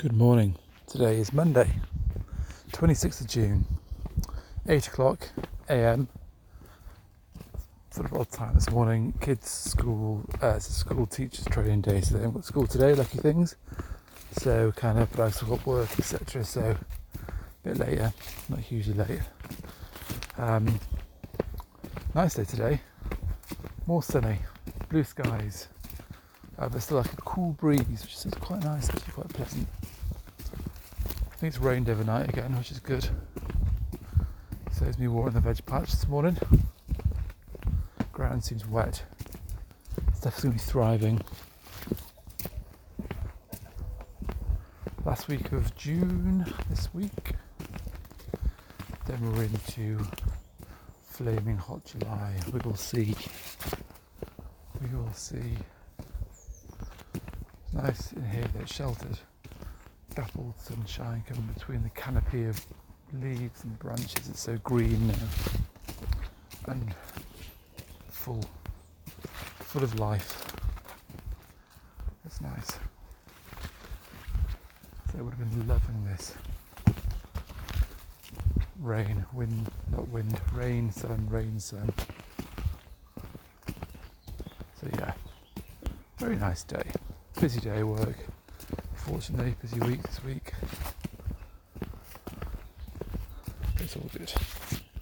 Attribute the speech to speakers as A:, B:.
A: Good morning. Today is Monday, 26th of June, 8 o'clock a.m. Sort of odd time this morning. Kids' school, uh, it's a school teachers training day, so they haven't got school today, lucky things. So, kind of, but I've still got work, etc. So, a bit later, not hugely late. Um, nice day today, more sunny, blue skies. Uh, but still like a cool breeze, which is quite nice, actually quite pleasant. I think it's rained overnight again, which is good. Saves me watering the veg patch this morning. Ground seems wet. Going to be thriving. Last week of June, this week. Then we're into flaming hot July. We will see. We will see. Nice in here, that sheltered dappled sunshine coming between the canopy of leaves and branches. It's so green now and full, full of life. It's nice. So I would have been loving this. Rain, wind, not wind, rain, sun, rain, sun. So yeah, very nice day. Busy day work Fortunately, busy week this week. It's all good.